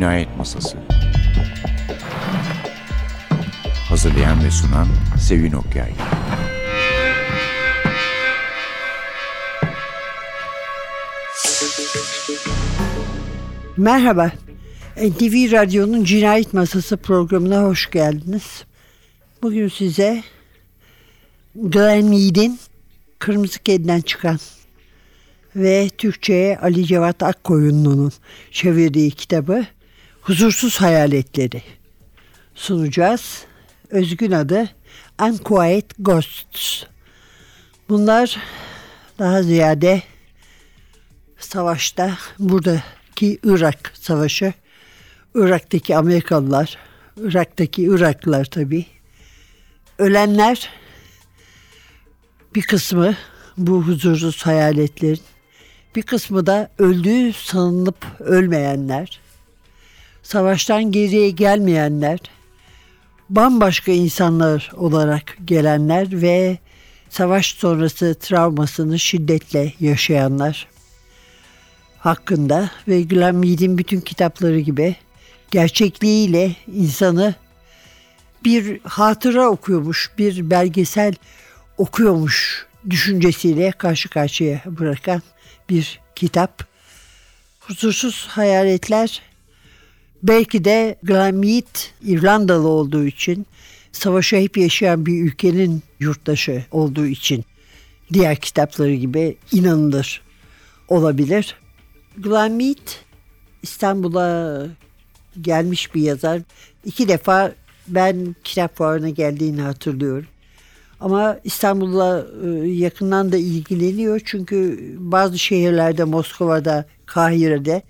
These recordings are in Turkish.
Cinayet Masası Hazırlayan ve sunan Sevin Okyay Merhaba. NTV Radyo'nun Cinayet Masası programına hoş geldiniz. Bugün size Glenn Mead'in Kırmızı Kedi'den çıkan ve Türkçe'ye Ali Cevat Akkoyunlu'nun çevirdiği kitabı Huzursuz Hayaletleri sunacağız. Özgün adı Unquiet Ghosts. Bunlar daha ziyade savaşta buradaki Irak savaşı, Irak'taki Amerikalılar, Irak'taki Iraklılar tabii. Ölenler bir kısmı bu huzursuz hayaletlerin, bir kısmı da öldüğü sanılıp ölmeyenler, savaştan geriye gelmeyenler, bambaşka insanlar olarak gelenler ve savaş sonrası travmasını şiddetle yaşayanlar hakkında ve Glenn Mead'in bütün kitapları gibi gerçekliğiyle insanı bir hatıra okuyormuş, bir belgesel okuyormuş düşüncesiyle karşı karşıya bırakan bir kitap. Huzursuz Hayaletler belki de Mead İrlandalı olduğu için savaşa hep yaşayan bir ülkenin yurttaşı olduğu için diğer kitapları gibi inanılır olabilir. Mead İstanbul'a gelmiş bir yazar. İki defa ben kitap fuarına geldiğini hatırlıyorum. Ama İstanbul'la e, yakından da ilgileniyor. Çünkü bazı şehirlerde, Moskova'da, Kahire'de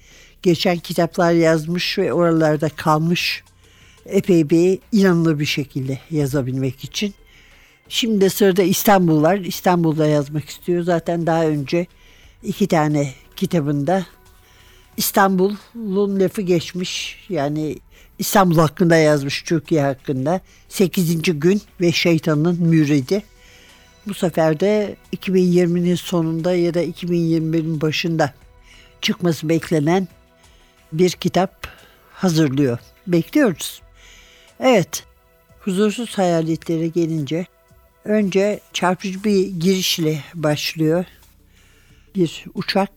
geçen kitaplar yazmış ve oralarda kalmış. Epey bir inanılır bir şekilde yazabilmek için. Şimdi de sırada İstanbul var. İstanbul'da yazmak istiyor. Zaten daha önce iki tane kitabında İstanbul'un lafı geçmiş. Yani İstanbul hakkında yazmış Türkiye hakkında. 8. gün ve şeytanın müridi. Bu sefer de 2020'nin sonunda ya da 2021'in başında çıkması beklenen bir kitap hazırlıyor. Bekliyoruz. Evet, huzursuz hayaletlere gelince önce çarpıcı bir girişle başlıyor. Bir uçak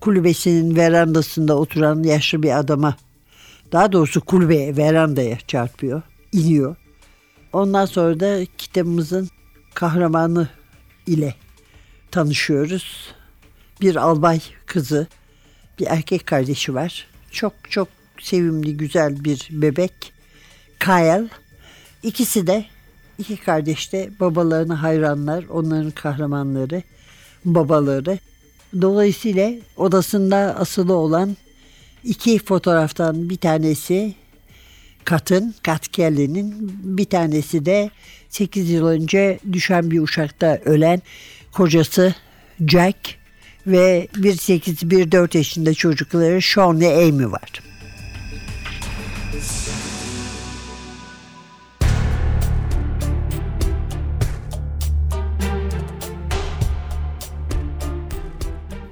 kulübesinin verandasında oturan yaşlı bir adama daha doğrusu kulübeye, verandaya çarpıyor, iniyor. Ondan sonra da kitabımızın kahramanı ile tanışıyoruz. Bir albay kızı, bir erkek kardeşi var. Çok çok sevimli, güzel bir bebek. Kyle. İkisi de, iki kardeş de babalarına hayranlar, onların kahramanları, babaları. Dolayısıyla odasında asılı olan iki fotoğraftan bir tanesi Kat'ın, Kat Kelly'nin bir tanesi de 8 yıl önce düşen bir uçakta ölen kocası Jack ve 1-8-1-4 yaşında çocukları Sean ve Amy var.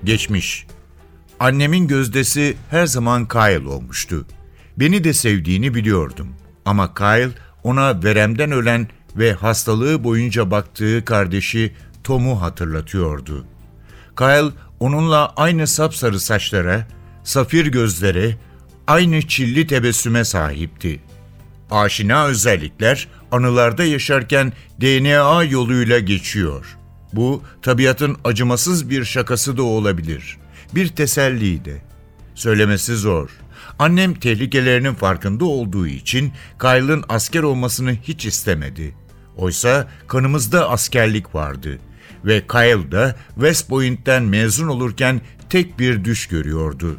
Geçmiş. Annemin gözdesi her zaman Kyle olmuştu. Beni de sevdiğini biliyordum. Ama Kyle ona veremden ölen ve hastalığı boyunca baktığı kardeşi Tom'u hatırlatıyordu. Kyle onunla aynı sapsarı saçlara, safir gözlere, aynı çilli tebessüme sahipti. Aşina özellikler anılarda yaşarken DNA yoluyla geçiyor. Bu tabiatın acımasız bir şakası da olabilir. Bir teselliydi. Söylemesi zor. Annem tehlikelerinin farkında olduğu için Kyle'ın asker olmasını hiç istemedi. Oysa kanımızda askerlik vardı ve Kyle da West Point'ten mezun olurken tek bir düş görüyordu.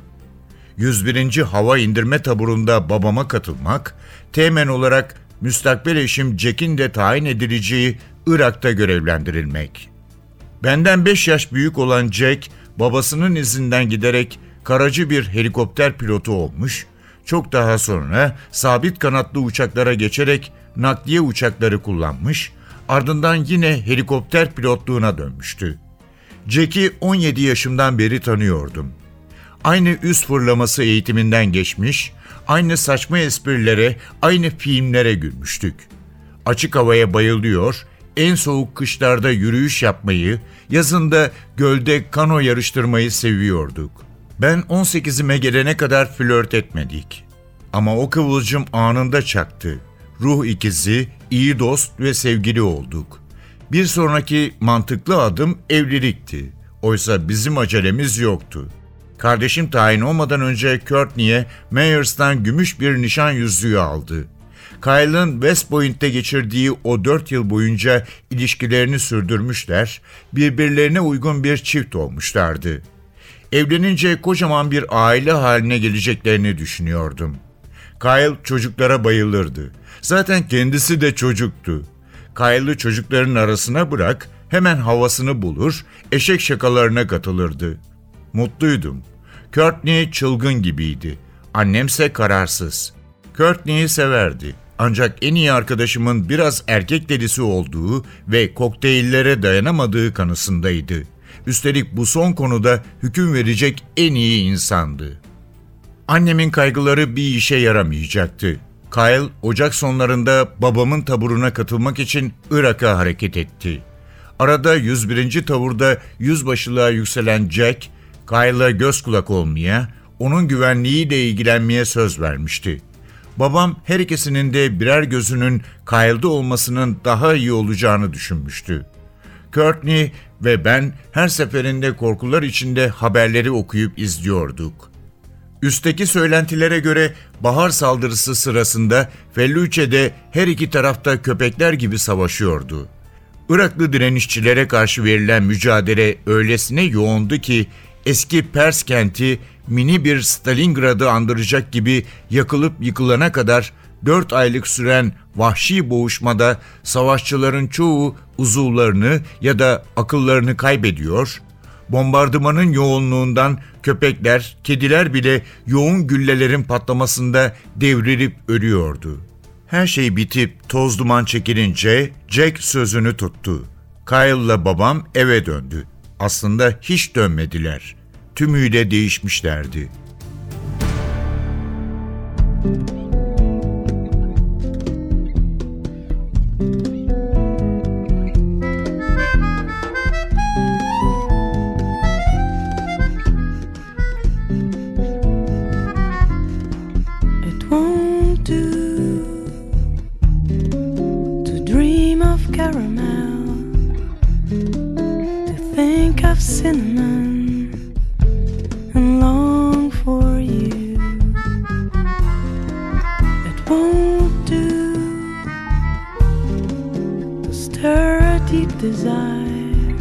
101. Hava İndirme Taburu'nda babama katılmak, temen olarak müstakbel eşim Jack'in de tayin edileceği Irak'ta görevlendirilmek. Benden 5 yaş büyük olan Jack, babasının izinden giderek karacı bir helikopter pilotu olmuş, çok daha sonra sabit kanatlı uçaklara geçerek nakliye uçakları kullanmış, ardından yine helikopter pilotluğuna dönmüştü. Jack'i 17 yaşımdan beri tanıyordum. Aynı üst fırlaması eğitiminden geçmiş, Aynı saçma esprilere, aynı filmlere gülmüştük. Açık havaya bayılıyor, en soğuk kışlarda yürüyüş yapmayı, yazında gölde kano yarıştırmayı seviyorduk. Ben 18'ime gelene kadar flört etmedik. Ama o kıvılcım anında çaktı. Ruh ikizi, iyi dost ve sevgili olduk. Bir sonraki mantıklı adım evlilikti. Oysa bizim acelemiz yoktu. Kardeşim tayin olmadan önce Courtney'e Mayers'tan gümüş bir nişan yüzüğü aldı. Kyle'ın West Point'te geçirdiği o dört yıl boyunca ilişkilerini sürdürmüşler, birbirlerine uygun bir çift olmuşlardı. Evlenince kocaman bir aile haline geleceklerini düşünüyordum. Kyle çocuklara bayılırdı. Zaten kendisi de çocuktu. Kyle'ı çocukların arasına bırak, hemen havasını bulur, eşek şakalarına katılırdı. Mutluydum. Courtney çılgın gibiydi. Annemse kararsız. Courtney'i severdi. Ancak en iyi arkadaşımın biraz erkek delisi olduğu ve kokteyllere dayanamadığı kanısındaydı. Üstelik bu son konuda hüküm verecek en iyi insandı. Annemin kaygıları bir işe yaramayacaktı. Kyle, Ocak sonlarında babamın taburuna katılmak için Irak'a hareket etti. Arada 101. tavurda yüzbaşılığa yükselen Jack, Kyle'a göz kulak olmaya, onun güvenliğiyle ilgilenmeye söz vermişti. Babam her ikisinin de birer gözünün Kyle'da olmasının daha iyi olacağını düşünmüştü. Courtney ve ben her seferinde korkular içinde haberleri okuyup izliyorduk. Üstteki söylentilere göre bahar saldırısı sırasında Felluce'de her iki tarafta köpekler gibi savaşıyordu. Iraklı direnişçilere karşı verilen mücadele öylesine yoğundu ki eski Pers kenti mini bir Stalingrad'ı andıracak gibi yakılıp yıkılana kadar 4 aylık süren vahşi boğuşmada savaşçıların çoğu uzuvlarını ya da akıllarını kaybediyor, bombardımanın yoğunluğundan köpekler, kediler bile yoğun güllelerin patlamasında devrilip ölüyordu. Her şey bitip toz duman çekilince Jack sözünü tuttu. Kyle'la babam eve döndü. Aslında hiç dönmediler. Tümüyle değişmişlerdi. Think of cinnamon and long for you. It won't do to stir a deep desire,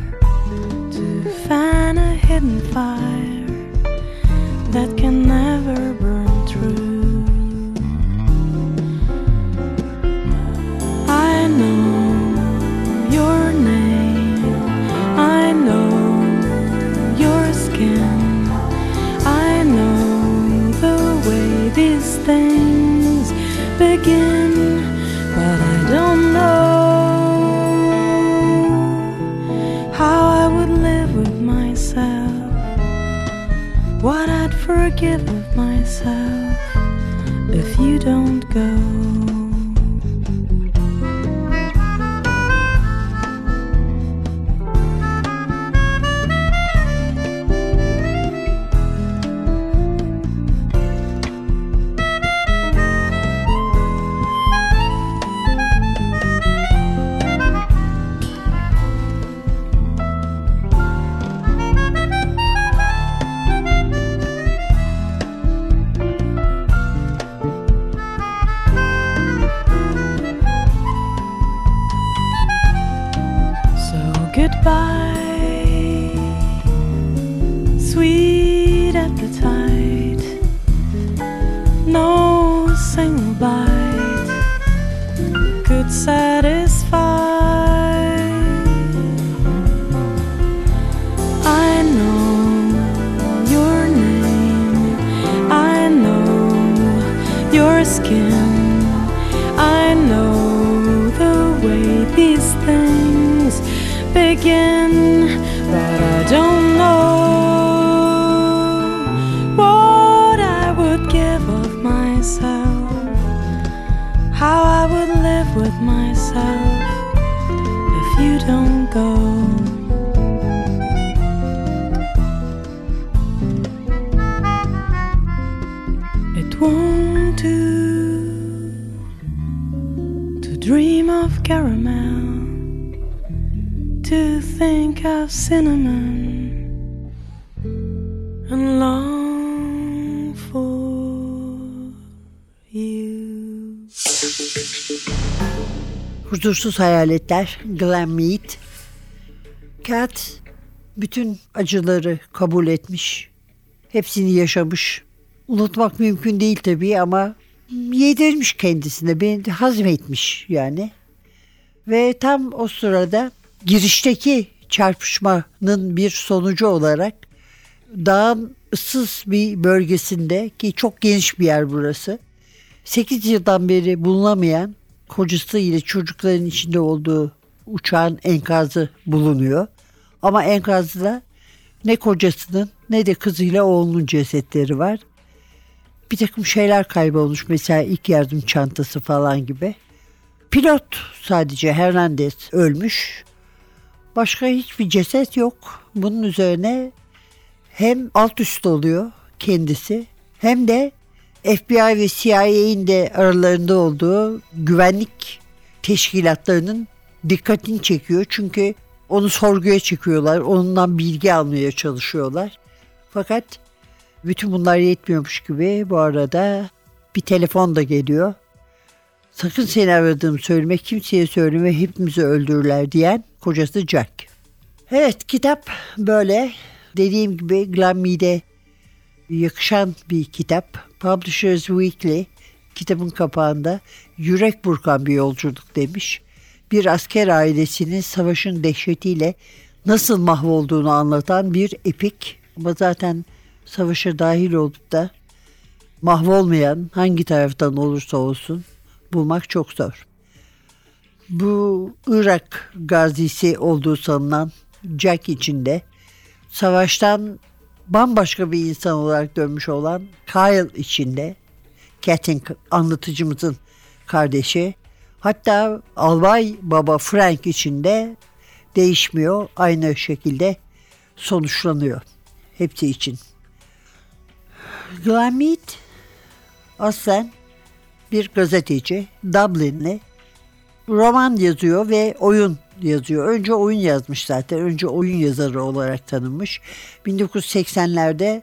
to fan a hidden fire what I'd forgive of myself if you don't go. No single bite could satisfy. Dream of caramel, to think of cinnamon, and long for you. Huzursuz Hayaletler, Glenn Mead. Cat bütün acıları kabul etmiş. Hepsini yaşamış. Unutmak mümkün değil tabii ama yedirmiş kendisine. Beni hazmetmiş yani. Ve tam o sırada girişteki çarpışmanın bir sonucu olarak dağın ıssız bir bölgesinde ki çok geniş bir yer burası. 8 yıldan beri bulunamayan kocası ile çocukların içinde olduğu uçağın enkazı bulunuyor. Ama enkazda ne kocasının ne de kızıyla oğlunun cesetleri var. Bir takım şeyler kaybolmuş mesela ilk yardım çantası falan gibi. Pilot sadece Hernandez ölmüş. Başka hiçbir ceset yok. Bunun üzerine hem alt üst oluyor kendisi hem de FBI ve CIA'in de aralarında olduğu güvenlik teşkilatlarının dikkatini çekiyor. Çünkü onu sorguya çekiyorlar. Onundan bilgi almaya çalışıyorlar. Fakat bütün bunlar yetmiyormuş gibi bu arada bir telefon da geliyor. Sakın seni aradığımı söyleme, kimseye söyleme, hepimizi öldürürler diyen kocası Jack. Evet kitap böyle. Dediğim gibi Glenn Mead'e yakışan bir kitap. Publishers Weekly kitabın kapağında yürek burkan bir yolculuk demiş. Bir asker ailesinin savaşın dehşetiyle nasıl mahvolduğunu anlatan bir epik. Ama zaten savaşa dahil olup da mahvolmayan hangi taraftan olursa olsun bulmak çok zor. Bu Irak gazisi olduğu sanılan Jack içinde savaştan bambaşka bir insan olarak dönmüş olan Kyle içinde Cat'in anlatıcımızın kardeşi hatta albay baba Frank içinde değişmiyor. Aynı şekilde sonuçlanıyor. Hepsi için. Mead aslen bir gazeteci Dublin'li roman yazıyor ve oyun yazıyor. Önce oyun yazmış zaten. Önce oyun yazarı olarak tanınmış. 1980'lerde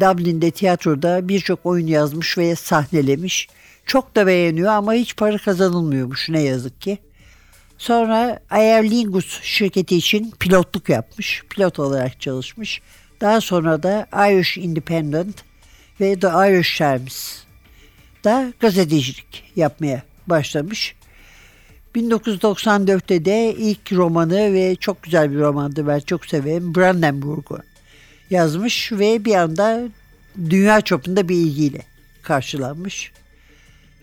Dublin'de tiyatroda birçok oyun yazmış ve sahnelemiş. Çok da beğeniyor ama hiç para kazanılmıyormuş ne yazık ki. Sonra Aer Lingus şirketi için pilotluk yapmış. Pilot olarak çalışmış. Daha sonra da Irish Independent ve The Irish Times da gazetecilik yapmaya başlamış. 1994'te de ilk romanı ve çok güzel bir romandı ben çok severim Brandenburg'u yazmış ve bir anda dünya çapında bir ilgiyle karşılanmış.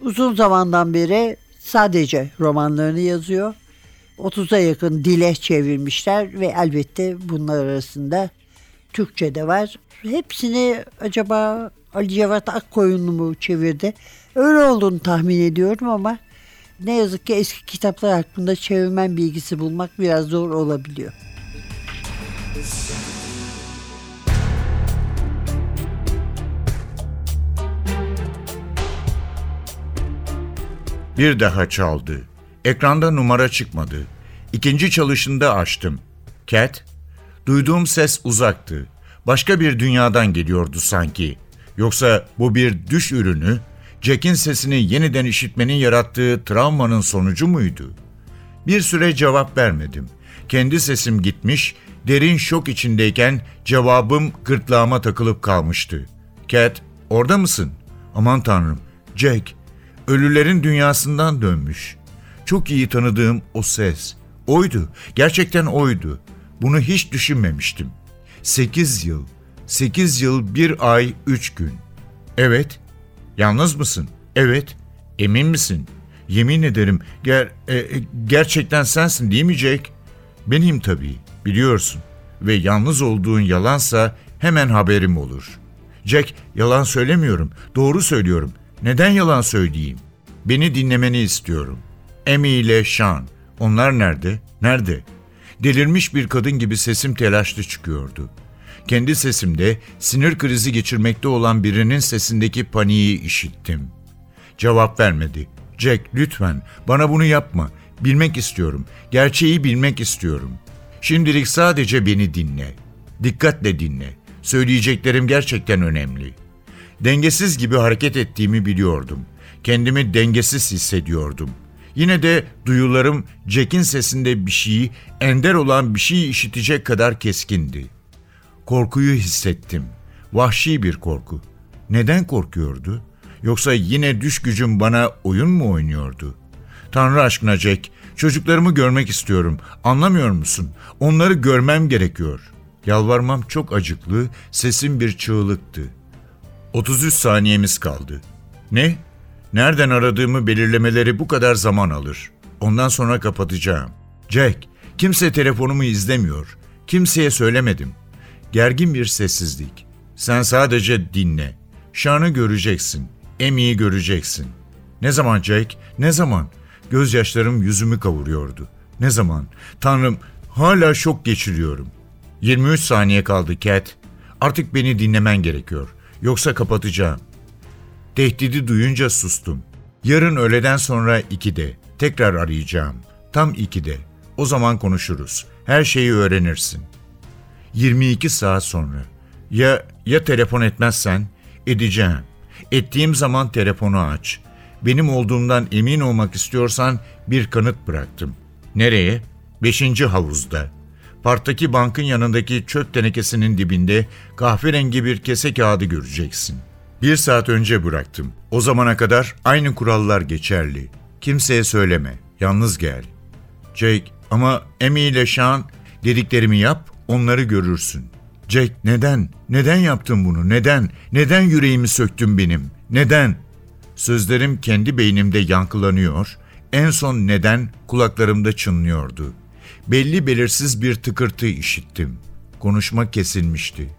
Uzun zamandan beri sadece romanlarını yazıyor. 30'a yakın dile çevirmişler ve elbette bunlar arasında Türkçe de var. Hepsini acaba Ali Cevat Akkoyunlu mu çevirdi? Öyle olduğunu tahmin ediyorum ama ne yazık ki eski kitaplar hakkında çevirmen bilgisi bulmak biraz zor olabiliyor. Bir daha çaldı. Ekranda numara çıkmadı. İkinci çalışında açtım. Cat, duyduğum ses uzaktı. Başka bir dünyadan geliyordu sanki. Yoksa bu bir düş ürünü, Jack'in sesini yeniden işitmenin yarattığı travmanın sonucu muydu? Bir süre cevap vermedim. Kendi sesim gitmiş, derin şok içindeyken cevabım gırtlağıma takılıp kalmıştı. Cat, orada mısın? Aman tanrım, Jack, ölülerin dünyasından dönmüş. Çok iyi tanıdığım o ses. Oydu, gerçekten oydu. Bunu hiç düşünmemiştim. Sekiz yıl, sekiz yıl, bir ay, üç gün. Evet, yalnız mısın? Evet, emin misin? Yemin ederim, ger e, e, gerçekten sensin değil mi Jack? Benim tabii, biliyorsun. Ve yalnız olduğun yalansa hemen haberim olur. Jack, yalan söylemiyorum, doğru söylüyorum. Neden yalan söyleyeyim? Beni dinlemeni istiyorum. Amy ile Sean. Onlar nerede? Nerede? Delirmiş bir kadın gibi sesim telaşlı çıkıyordu. Kendi sesimde sinir krizi geçirmekte olan birinin sesindeki paniği işittim. Cevap vermedi. Jack lütfen bana bunu yapma. Bilmek istiyorum. Gerçeği bilmek istiyorum. Şimdilik sadece beni dinle. Dikkatle dinle. Söyleyeceklerim gerçekten önemli. Dengesiz gibi hareket ettiğimi biliyordum. Kendimi dengesiz hissediyordum. Yine de duyularım Jack'in sesinde bir şeyi, ender olan bir şeyi işitecek kadar keskindi. Korkuyu hissettim. Vahşi bir korku. Neden korkuyordu? Yoksa yine düş gücüm bana oyun mu oynuyordu? Tanrı aşkına Jack, çocuklarımı görmek istiyorum. Anlamıyor musun? Onları görmem gerekiyor. Yalvarmam çok acıklı, sesim bir çığlıktı. 33 saniyemiz kaldı. Ne? Nereden aradığımı belirlemeleri bu kadar zaman alır. Ondan sonra kapatacağım. Jack, kimse telefonumu izlemiyor. Kimseye söylemedim. Gergin bir sessizlik. Sen sadece dinle. Şanı göreceksin. Emmy'yi göreceksin. Ne zaman Jack? Ne zaman? Gözyaşlarım yüzümü kavuruyordu. Ne zaman? Tanrım, hala şok geçiriyorum. 23 saniye kaldı Cat. Artık beni dinlemen gerekiyor. Yoksa kapatacağım. Tehdidi duyunca sustum. Yarın öğleden sonra 2'de. Tekrar arayacağım. Tam 2'de. O zaman konuşuruz. Her şeyi öğrenirsin. 22 saat sonra. Ya ya telefon etmezsen? Edeceğim. Ettiğim zaman telefonu aç. Benim olduğumdan emin olmak istiyorsan bir kanıt bıraktım. Nereye? Beşinci havuzda. Parktaki bankın yanındaki çöp tenekesinin dibinde kahverengi bir kese kağıdı göreceksin. Bir saat önce bıraktım. O zamana kadar aynı kurallar geçerli. Kimseye söyleme. Yalnız gel. Jake ama Amy ile Sean dediklerimi yap onları görürsün. Jack neden? Neden yaptın bunu? Neden? Neden yüreğimi söktün benim? Neden? Sözlerim kendi beynimde yankılanıyor. En son neden kulaklarımda çınlıyordu. Belli belirsiz bir tıkırtı işittim. Konuşma kesilmişti.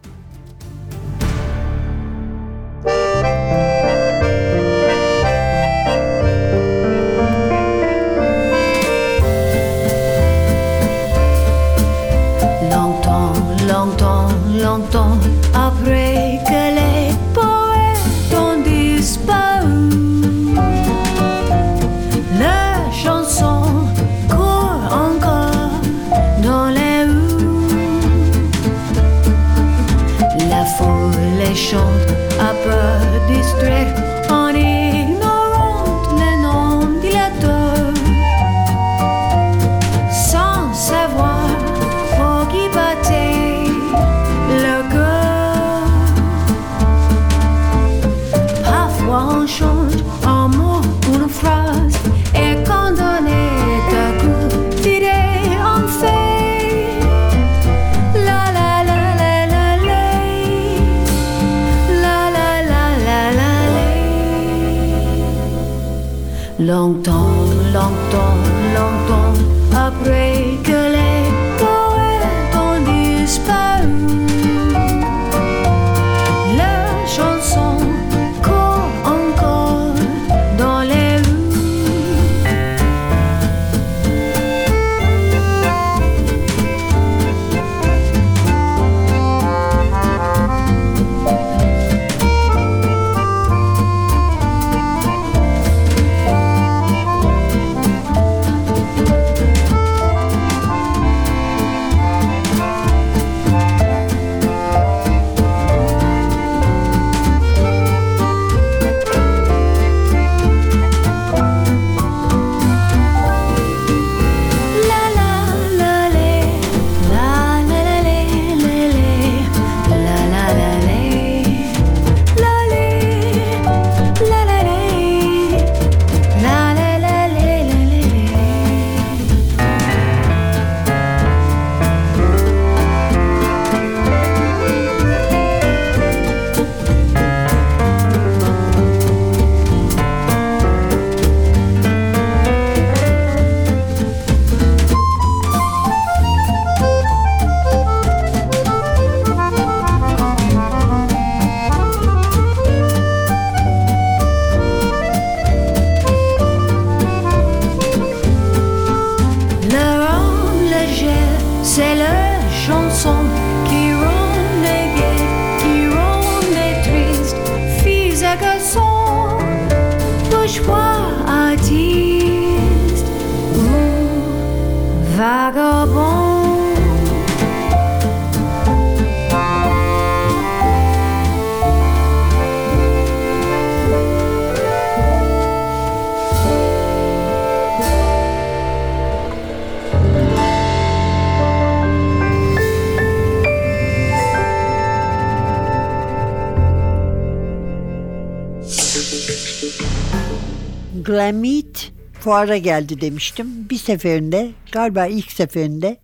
Glamit fuara geldi demiştim. Bir seferinde galiba ilk seferinde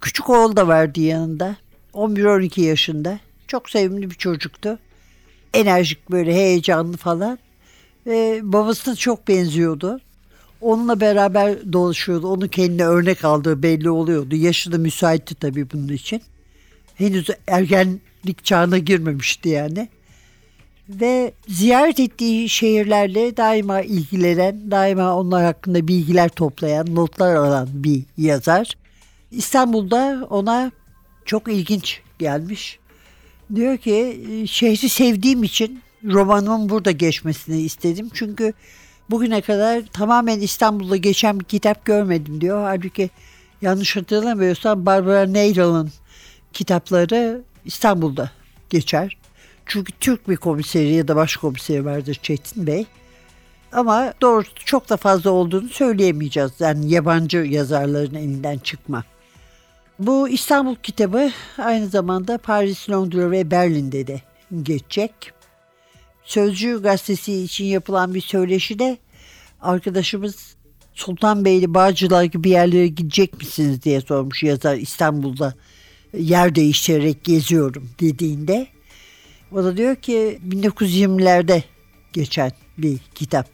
küçük oğul da vardı yanında. 11-12 yaşında. Çok sevimli bir çocuktu. Enerjik böyle heyecanlı falan. Ve babasına çok benziyordu. Onunla beraber dolaşıyordu. Onu kendine örnek aldığı belli oluyordu. Yaşı da müsaitti tabii bunun için. Henüz ergenlik çağına girmemişti yani ve ziyaret ettiği şehirlerle daima ilgilenen, daima onlar hakkında bilgiler toplayan, notlar alan bir yazar. İstanbul'da ona çok ilginç gelmiş. Diyor ki şehri sevdiğim için romanımın burada geçmesini istedim. Çünkü bugüne kadar tamamen İstanbul'da geçen bir kitap görmedim diyor. Halbuki yanlış hatırlamıyorsam Barbara Neyral'ın kitapları İstanbul'da geçer. Çünkü Türk bir komiseri ya da başkomiseri vardır Çetin Bey. Ama doğrusu çok da fazla olduğunu söyleyemeyeceğiz. Yani yabancı yazarların elinden çıkma. Bu İstanbul kitabı aynı zamanda Paris, Londra ve Berlin'de de geçecek. Sözcü gazetesi için yapılan bir söyleşide arkadaşımız Sultanbeyli Bağcılar gibi yerlere gidecek misiniz diye sormuş yazar İstanbul'da yer değiştirerek geziyorum dediğinde o da diyor ki 1920'lerde geçen bir kitap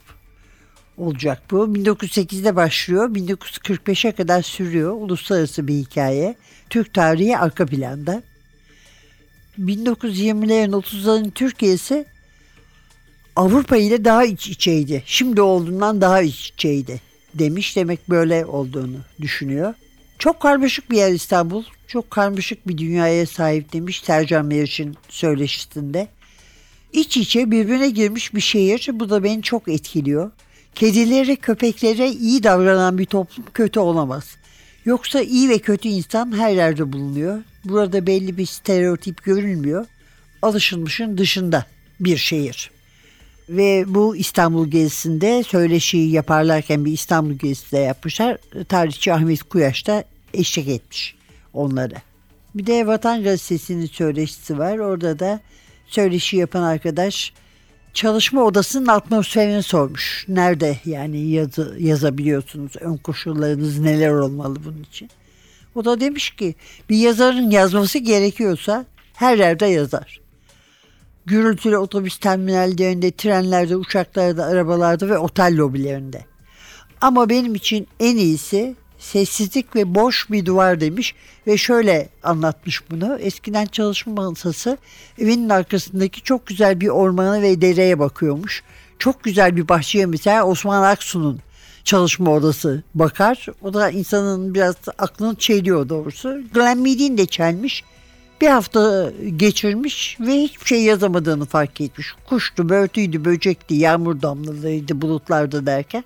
olacak bu. 1908'de başlıyor, 1945'e kadar sürüyor. Uluslararası bir hikaye. Türk tarihi arka planda. 1920'lerin 30'ların Türkiye'si Avrupa ile daha iç içeydi. Şimdi olduğundan daha iç içeydi demiş. Demek böyle olduğunu düşünüyor. Çok karmaşık bir yer İstanbul. Çok karmaşık bir dünyaya sahip demiş Sercan Meriç'in söyleşisinde. İç içe birbirine girmiş bir şehir. Bu da beni çok etkiliyor. Kedilere, köpeklere iyi davranan bir toplum kötü olamaz. Yoksa iyi ve kötü insan her yerde bulunuyor. Burada belli bir stereotip görülmüyor. Alışılmışın dışında bir şehir. Ve bu İstanbul gezisinde söyleşiyi yaparlarken bir İstanbul gezisi de yapmışlar. Tarihçi Ahmet Kuyaş da eşlik etmiş onlara. Bir de Vatan Gazetesi'nin söyleşisi var. Orada da söyleşi yapan arkadaş çalışma odasının atmosferini sormuş. Nerede yani yazı, yazabiliyorsunuz? Ön koşullarınız neler olmalı bunun için? O da demiş ki bir yazarın yazması gerekiyorsa her yerde yazar. Gürültülü otobüs terminallerinde, trenlerde, uçaklarda, arabalarda ve otel lobilerinde. Ama benim için en iyisi sessizlik ve boş bir duvar demiş ve şöyle anlatmış bunu. Eskiden çalışma masası evinin arkasındaki çok güzel bir ormana ve dereye bakıyormuş. Çok güzel bir bahçeye mesela Osman Aksu'nun çalışma odası bakar. O da insanın biraz aklını çeliyor doğrusu. Glenn Mead'in de çelmiş. Bir hafta geçirmiş ve hiçbir şey yazamadığını fark etmiş. Kuştu, börtüydü, böcekti, yağmur damlalarıydı, bulutlardı derken.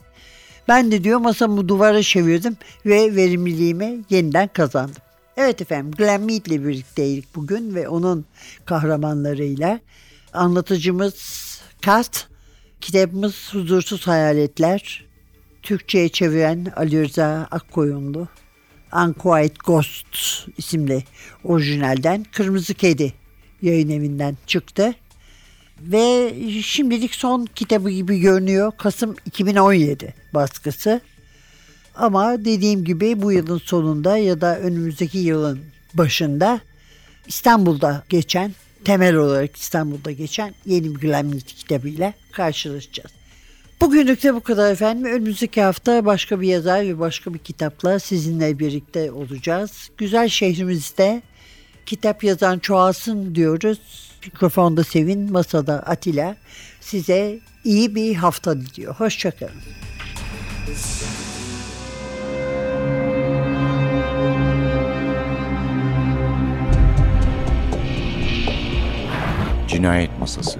Ben de diyor masamı duvara çevirdim ve verimliliğimi yeniden kazandım. Evet efendim Glenn Mead ile birlikteydik bugün ve onun kahramanlarıyla. Anlatıcımız Kat, kitabımız Huzursuz Hayaletler, Türkçe'ye çeviren Ali Rıza Akkoyunlu, Unquiet Ghost isimli orijinalden Kırmızı Kedi yayın evinden çıktı. Ve şimdilik son kitabı gibi görünüyor. Kasım 2017 baskısı. Ama dediğim gibi bu yılın sonunda ya da önümüzdeki yılın başında İstanbul'da geçen, temel olarak İstanbul'da geçen yeni Glamlit kitabıyla karşılaşacağız. Bugünlük de bu kadar efendim. Önümüzdeki hafta başka bir yazar ve başka bir kitapla sizinle birlikte olacağız. Güzel şehrimizde kitap yazan çoğalsın diyoruz. Mikrofonda Sevin, masada Atilla. Size iyi bir hafta diliyor. Hoşçakalın. Cinayet Masası